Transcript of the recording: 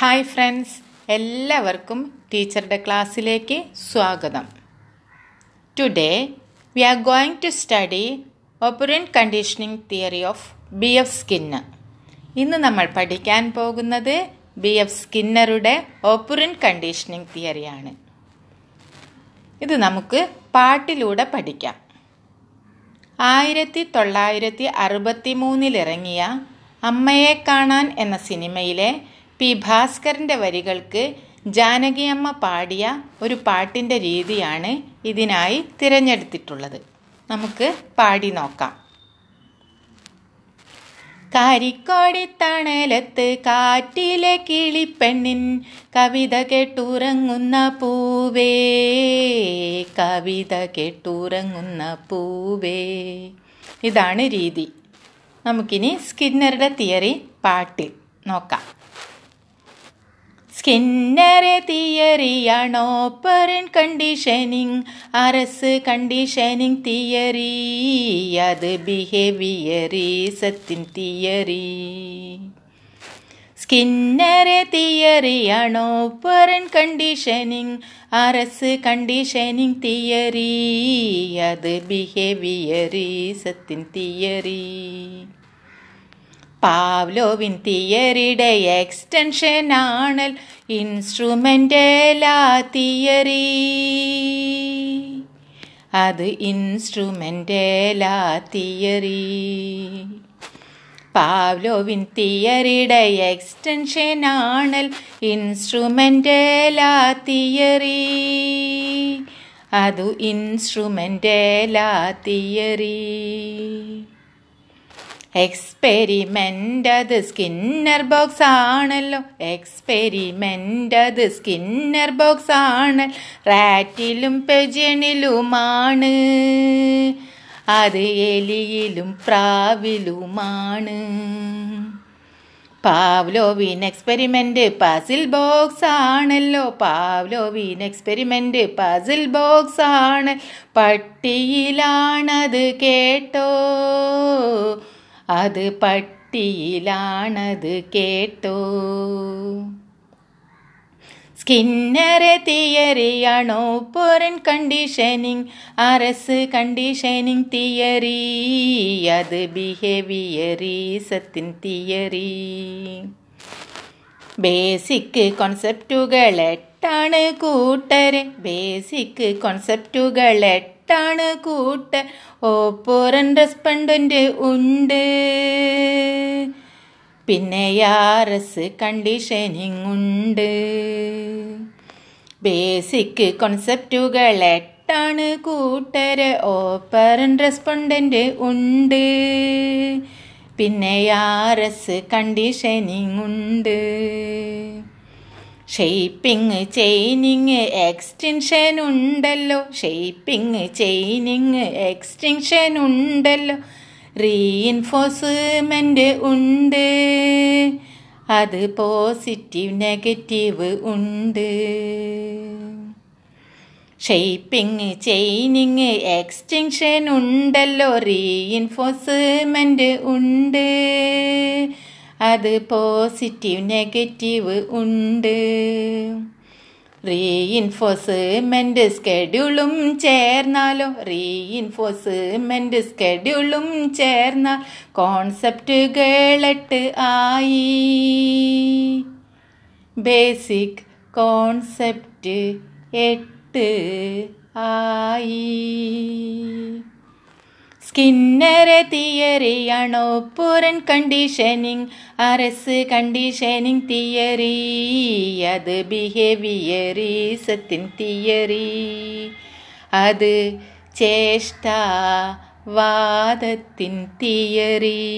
Hi friends എല്ലാവർക്കും ടീച്ചറുടെ ക്ലാസ്സിലേക്ക് സ്വാഗതം. Today we are going to study operant conditioning theory of B F Skinner ഇന്ന് നമ്മൾ പഠിക്കാൻ പോകുന്നത് ബി എഫ് സ്കിന്നറുടെ ഓപ്പറന്റ് കണ്ടീഷനിങ് തിയറിയാണ് ഇത് നമുക്ക് പാട്ടിലൂടെ പഠിക്കാം. ആയിരത്തി തൊള്ളായിരത്തി അറുപത്തി മൂന്നിലിറങ്ങിയ അമ്മയെ കാണാൻ എന്ന സിനിമയിലെ പി ഭാസ്കറിന്റെ വരികൾക്ക് ജാനകിയമ്മ പാടിയ ഒരു പാട്ടിന്റെ രീതിയാണ് ഇതിനായി തിരഞ്ഞെടുത്തിട്ടുള്ളത്. നമുക്ക് പാടി നോക്കാം. കാരിക്കോടി തണലത്ത് കാറ്റിലെ കിളിപ്പെണ്ണിൻ കവിത കേട്ടുറങ്ങുന്ന പൂവേ കവിത കേട്ടുറങ്ങുന്ന പൂവേ. ഇതാണ് രീതി. നമുക്കിനി സ്കിന്നറുടെ തിയറി പാട്ടിൽ നോക്കാം. സ്കിന്നറെ തിയറിയാണോ? പെറിൻ കണ്ടീഷനിങ് അറസ് കണ്ടീഷനിങ് തിയറി. അത് ബിഹേവിയറിസത്തിൻ തിയറി. സ്കിന്നറെ തിയറിയാണോ? പെറിൻ കണ്ടീഷനിങ് അറസ് കണ്ടീഷനിങ് തിയറി. അത് ബിഹേവിയറിസത്തിൻ തിയറി. പാവ്ലോവിൻ തിയറിയുടെ എക്സ്റ്റൻഷൻ ആണൽ ഇൻസ്ട്രുമെന്റലാ തിയറി. അത് ഇൻസ്ട്രുമെന്റലാ തിയറി. പാവ്ലോവിൻ തിയറിയുടെ എക്സ്റ്റൻഷൻ ആണൽ ഇൻസ്ട്രുമെന്റലാ തിയറി. അതു ഇൻസ്ട്രുമെന്റലാ തിയറി. എക്സ്പെരിമെന്റ് അത് സ്കിന്നർ ബോക്സ് ആണല്ലോ. എക്സ്പെരിമെന്റ് അത് സ്കിന്നർ ബോക്സ് ആണ്. റാറ്റിലും പെജണിലുമാണ് അത് എലിയിലും പ്രാവിലുമാണ്. പാവ്ലോവിൻ എക്സ്പെരിമെന്റ് പസിൽ ബോക്സ് ആണല്ലോ. പാവ്ലോവിൻ എക്സ്പെരിമെന്റ് പസിൽ ബോക്സ് ആണ്. പട്ടിയിലാണത് കേട്ടോ. അത് പട്ടിയിലാണത് കേട്ടോ. സ്കിന്നറെ തിയറിയാണോ പൊറൻ കണ്ടീഷനിങ്? അറസ് കണ്ടീഷനിങ് തിയറി. അത് ബിഹേവിയറീസത്തിൻ തിയറി. ബേസിക് കോൺസെപ്റ്റുകൾ എട്ടാണ് കൂട്ടര്. ബേസിക് കോൺസെപ്റ്റുകൾ എട്ടാണ് ഓ ഓപ്പോറൻ റെസ്പണ്ടന്റ് ഉണ്ട്. പിന്നെ യാറസ് കണ്ടീഷനിങ് ഉണ്ട് ബേസിക് കോൺസെപ്റ്റുകൾ എട്ടാണ് കൂട്ടര്. ഓപ്പറൻ റെസ്പോണ്ടന്റ് ഉണ്ട്. പിന്നെ യാറസ് കണ്ടീഷനിങ് ഉണ്ട് ഷെയ്പ്പിങ് ചെയിനിങ് എക്സ്റ്റിൻഷൻ ഉണ്ടല്ലോ. ഷെയ്പ്പിങ് ചെയിനിങ് എക്സ്റ്റിൻഷൻ ഉണ്ടല്ലോ. റീഇൻഫോഴ്സ്മെന്റ് ഉണ്ട്. അത് പോസിറ്റീവ് നെഗറ്റീവ് ഉണ്ട്. ഷെയ്പ്പിങ് ചെയിനിങ് എക്സ്റ്റിൻഷൻ ഉണ്ടല്ലോ. റീഇൻഫോഴ്സ്മെന്റ് ഉണ്ട്. അത് പോസിറ്റീവ് നെഗറ്റീവ് ഉണ്ട്. റീഇൻഫോഴ്സ്മെന്റ് സ്കെഡ്യൂളും ചേർന്നാലോ? റീഇൻഫോഴ്സ്മെന്റ് സ്കെഡ്യൂളും ചേർന്നാൽ കോൺസെപ്റ്റ് കോൺസെപ്റ്റുകളെട്ട് ആയി. ബേസിക് കോൺസെപ്റ്റ് എട്ട് ആയി. സ്കിന്നറെ തിയറിയാണോ പുരൻ കണ്ടീഷനിങ് അറസ് കണ്ടീഷനിങ് തിയറി അത് ബിഹേവിയറീസത്തിൻ തിയറി. അത് ചേഷ്ടാവാദത്തിൻ തിയറി.